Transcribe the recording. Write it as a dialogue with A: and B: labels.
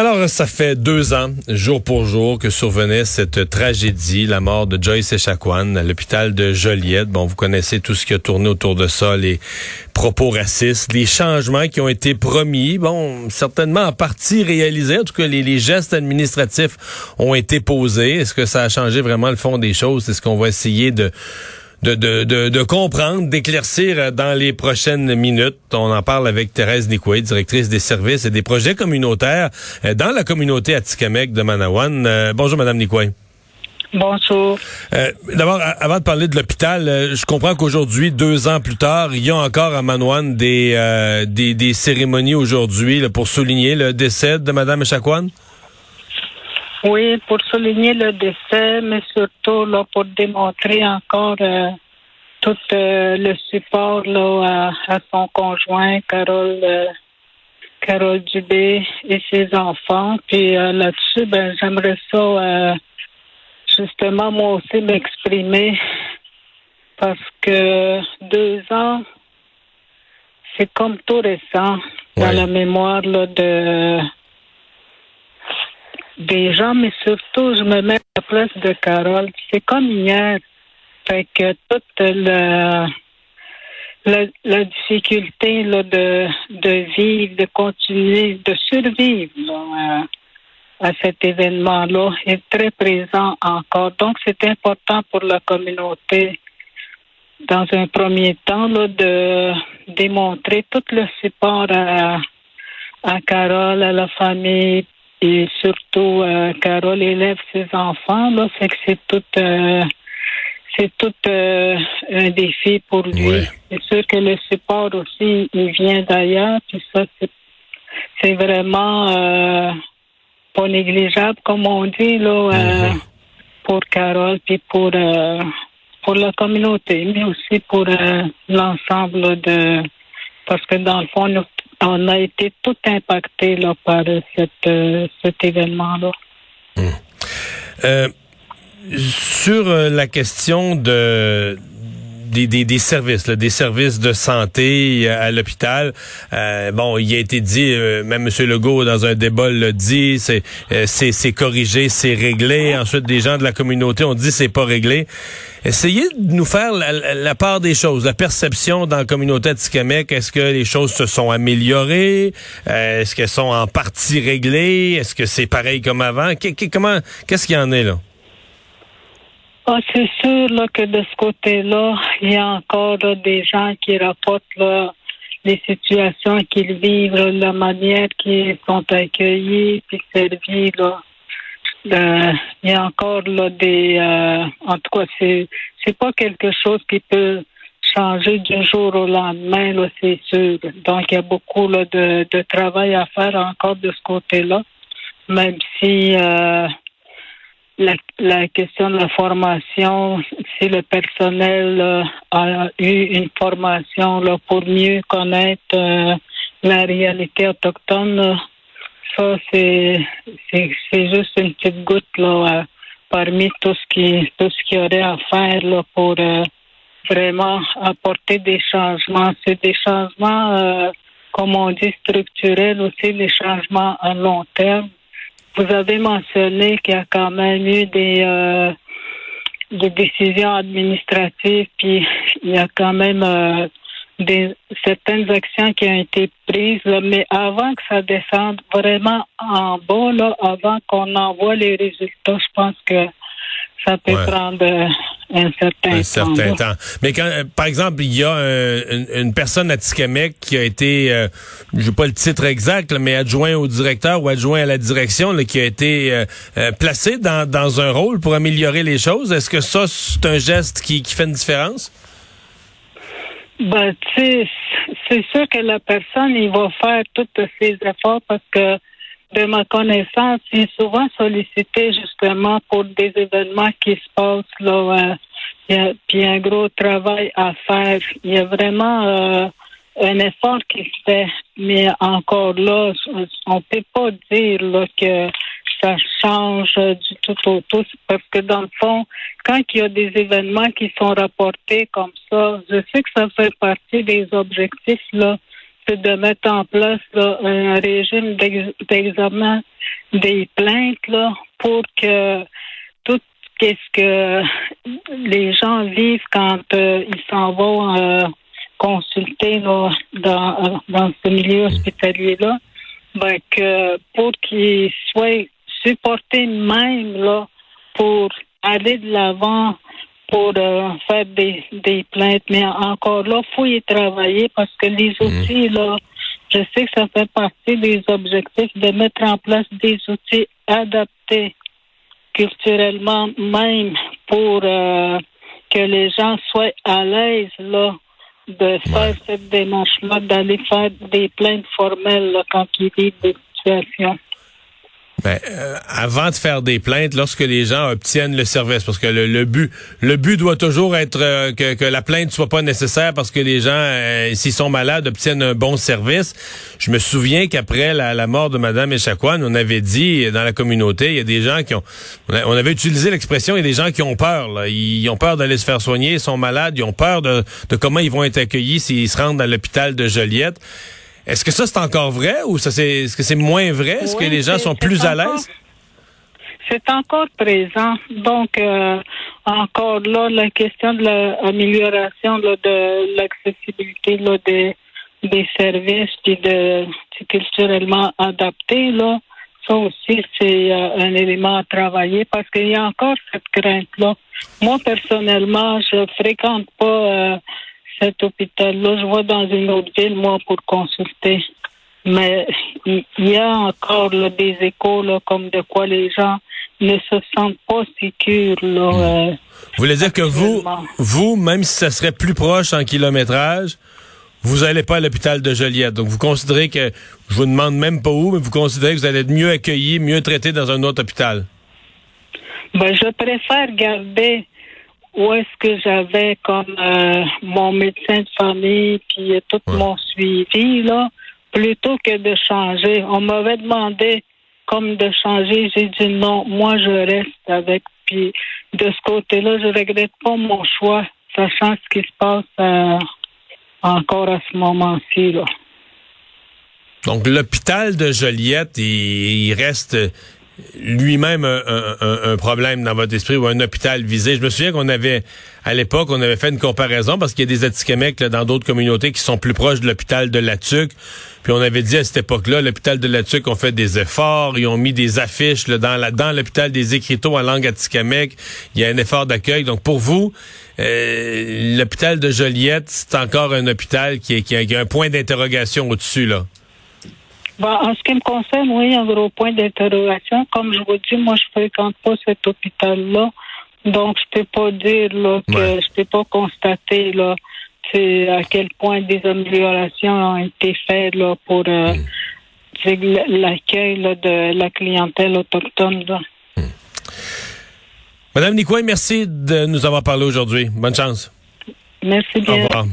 A: Alors, ça fait deux ans, jour pour jour, que survenait cette tragédie, la mort de Joyce Echaquan à l'hôpital de Joliette. Bon, vous connaissez tout ce qui a tourné autour de ça, les propos racistes, les changements qui ont été promis, bon, certainement en partie réalisés. En tout cas, les, les gestes administratifs ont été posés. Est-ce que ça a changé vraiment le fond des choses? Est-ce qu'on va essayer de de, de, de, comprendre, d'éclaircir euh, dans les prochaines minutes. On en parle avec Thérèse Nicoué, directrice des services et des projets communautaires euh, dans la communauté Atikamek de Manawan. Euh, bonjour, Madame Nicoué.
B: Bonjour.
A: D'abord, avant de parler de l'hôpital, je comprends qu'aujourd'hui, deux ans plus tard, il y a encore à Manawan des, des, des, cérémonies aujourd'hui pour souligner le décès de Madame Chakwan.
B: Oui, pour souligner le décès, mais surtout là, pour démontrer encore euh, tout euh, le support là, à, son conjoint, Carole, euh, Carole Dubé et ses enfants. Puis là-dessus, ben, j'aimerais ça justement moi aussi m'exprimer parce que deux ans, c'est comme tout récent dans la mémoire là, de des gens, mais surtout, je me mets à la place de Carole. C'est comme hier. Fait que toute la, la, difficulté là, de, de vivre, de continuer, de survivre là, à, cet événement-là est très présent encore. Donc, c'est important pour la communauté, dans un premier temps, là, de démontrer tout le support à, à Carole, à la famille, et surtout, euh, Carole élève ses enfants, là, fait que c'est tout, euh, c'est tout euh, un défi pour lui. C'est sûr que le support aussi, il vient d'ailleurs, puis ça, c'est, c'est vraiment euh, pas négligeable, comme on dit, là, mm-hmm. pour Carole, puis pour, pour la communauté, mais aussi pour l'ensemble de... Parce que dans le fond, nous on a été tout impacté là, par cette, euh, cet événement-là.
A: Hum. Euh, sur euh, la question de des, des, des, services, là, des services de santé à l'hôpital. Euh, bon, il a été dit, même M. Legault dans un débat l'a dit, c'est c'est corrigé, c'est réglé. Ensuite, des gens de la communauté ont dit c'est pas réglé. Essayez de nous faire la, part des choses, la perception dans la communauté Tikamek. Est-ce que les choses se sont améliorées? Euh, est-ce qu'elles sont en partie réglées? Est-ce que c'est pareil comme avant? comment, qu'est-ce qu'il y en est là?
B: Ah, c'est sûr là, que de ce côté-là, il y a encore des gens qui rapportent les situations qu'ils vivent, la manière qu'ils sont accueillis puis servis. Là. Euh, il y a encore là des euh, en tout cas c'est pas quelque chose qui peut changer du jour au lendemain là c'est sûr donc il y a beaucoup là, de, de travail à faire encore de ce côté là même si euh, la, la question de la formation, si le personnel a eu une formation là, pour mieux connaître la réalité autochtone, ça, c'est, c'est, juste une petite goutte là, euh, parmi tout ce qui tout ce qu'il y aurait à faire là, pour euh, vraiment apporter des changements. C'est des changements, euh, comme on dit, structurels aussi, des changements à long terme. Vous avez mentionné qu'il y a quand même eu des, des décisions administratives, puis il y a quand même des certaines actions qui ont été prises, mais avant que ça descende vraiment en bas, là, avant qu'on envoie les résultats, je pense que ça peut prendre euh, un certain, un
A: certain temps. Mais quand, euh, par exemple, il y a une, personne à Tikamek qui a été, euh, je n'ai pas le titre exact, mais adjoint au directeur ou adjoint à la direction, qui a été placé dans, dans un rôle pour améliorer les choses. Est-ce que ça, c'est un geste qui, qui fait une différence?
B: Ben, c'est sûr que la personne, il va faire tous ses efforts parce que, de ma connaissance, il est souvent sollicité justement pour des événements qui se passent là. il y a, puis un gros travail à faire. Il y a vraiment euh, un effort qui se fait, mais encore là, on peut pas dire là, que ça change du tout au tout parce que dans le fond, quand il y a des événements qui sont rapportés comme ça, je sais que ça fait partie des objectifs là. C'est de mettre en place un régime d'examen des plaintes là, pour que tout ce que les gens vivent quand euh, ils s'en vont euh, consulter là, dans, dans ce milieu hospitalier-là, ben, que pour qu'ils soient supportés même là, pour aller de l'avant pour euh, faire des, des plaintes. Mais encore là, il faut y travailler parce que les mhm. outils, là, je sais que ça fait partie des objectifs de mettre en place des outils adaptés culturellement même pour euh, que les gens soient à l'aise là de faire cette démarche-là, d'aller faire des plaintes formelles là, quand ils vivent des situations.
A: Ben, euh, avant de faire des plaintes, lorsque les gens obtiennent le service, parce que le, but, le but doit toujours être euh, que, que, la plainte soit pas nécessaire parce que les gens, euh, s'ils sont malades, obtiennent un bon service. Je me souviens qu'après la, la, mort de Madame Echaquan, on avait dit dans la communauté, il y a des gens qui ont, on avait utilisé l'expression, il y a des gens qui ont peur. Là. Ils ont peur d'aller se faire soigner, ils sont malades, ils ont peur de, de comment ils vont être accueillis s'ils se rendent à l'hôpital de Joliette. Est-ce que ça, c'est encore vrai ou ça, c'est, est-ce que c'est moins vrai? Est-ce que les gens sont plus à l'aise?
B: C'est encore présent. Donc, euh, encore là, la question de l'amélioration de l'accessibilité des, des services puis de culturellement adapté, là, ça aussi, c'est euh, un élément à travailler parce qu'il y a encore cette crainte-là. Moi, personnellement, je fréquente pas euh, cet hôpital-là. Je vois dans une autre ville, moi, pour consulter. Mais il y a encore des échos comme de quoi les gens ne se sentent pas sécures. Là, hmm. euh,
A: vous voulez dire que vous, vous, même si ça serait plus proche en kilométrage, vous n'allez pas à l'hôpital de Joliette. Donc, vous considérez que, je vous demande même pas où, mais vous considérez que vous allez être mieux accueilli, mieux traité dans un autre hôpital?
B: Ben, je préfère garder où est-ce que j'avais comme euh, mon médecin de famille puis euh, tout mon suivi là, plutôt que de changer. On m'avait demandé comme de changer, j'ai dit non, moi je reste avec. Puis de ce côté-là, je regrette pas mon choix, sachant ce qui se passe euh, encore à ce moment-ci là.
A: Donc l'hôpital de Joliette, il reste lui-même un, problème dans votre esprit ou un hôpital visé. Je me souviens qu'on avait, à l'époque, on avait fait une comparaison parce qu'il y a des Atikamekw dans d'autres communautés qui sont plus proches de l'hôpital de la Tuque. Puis on avait dit à cette époque-là, l'hôpital de la Tuque ont fait des efforts, ils ont mis des affiches dans l'hôpital des écriteaux en langue Atikamekw. Il y a un effort d'accueil. Donc pour vous, euh, l'hôpital de Joliette, c'est encore un hôpital qui, qui a un point d'interrogation au-dessus, là.
B: En ce qui me concerne, oui, un gros point d'interrogation. Comme je vous dis, moi, je fréquente pas cet hôpital-là. Donc, je peux pas dire là, que je peux pas constater là, à quel point des améliorations ont été faites là, pour euh, hmm. l'accueil de la clientèle autochtone. Là. Hmm.
A: Madame Nicouin, merci de nous avoir parlé aujourd'hui. Bonne chance.
B: Merci bien. Au revoir.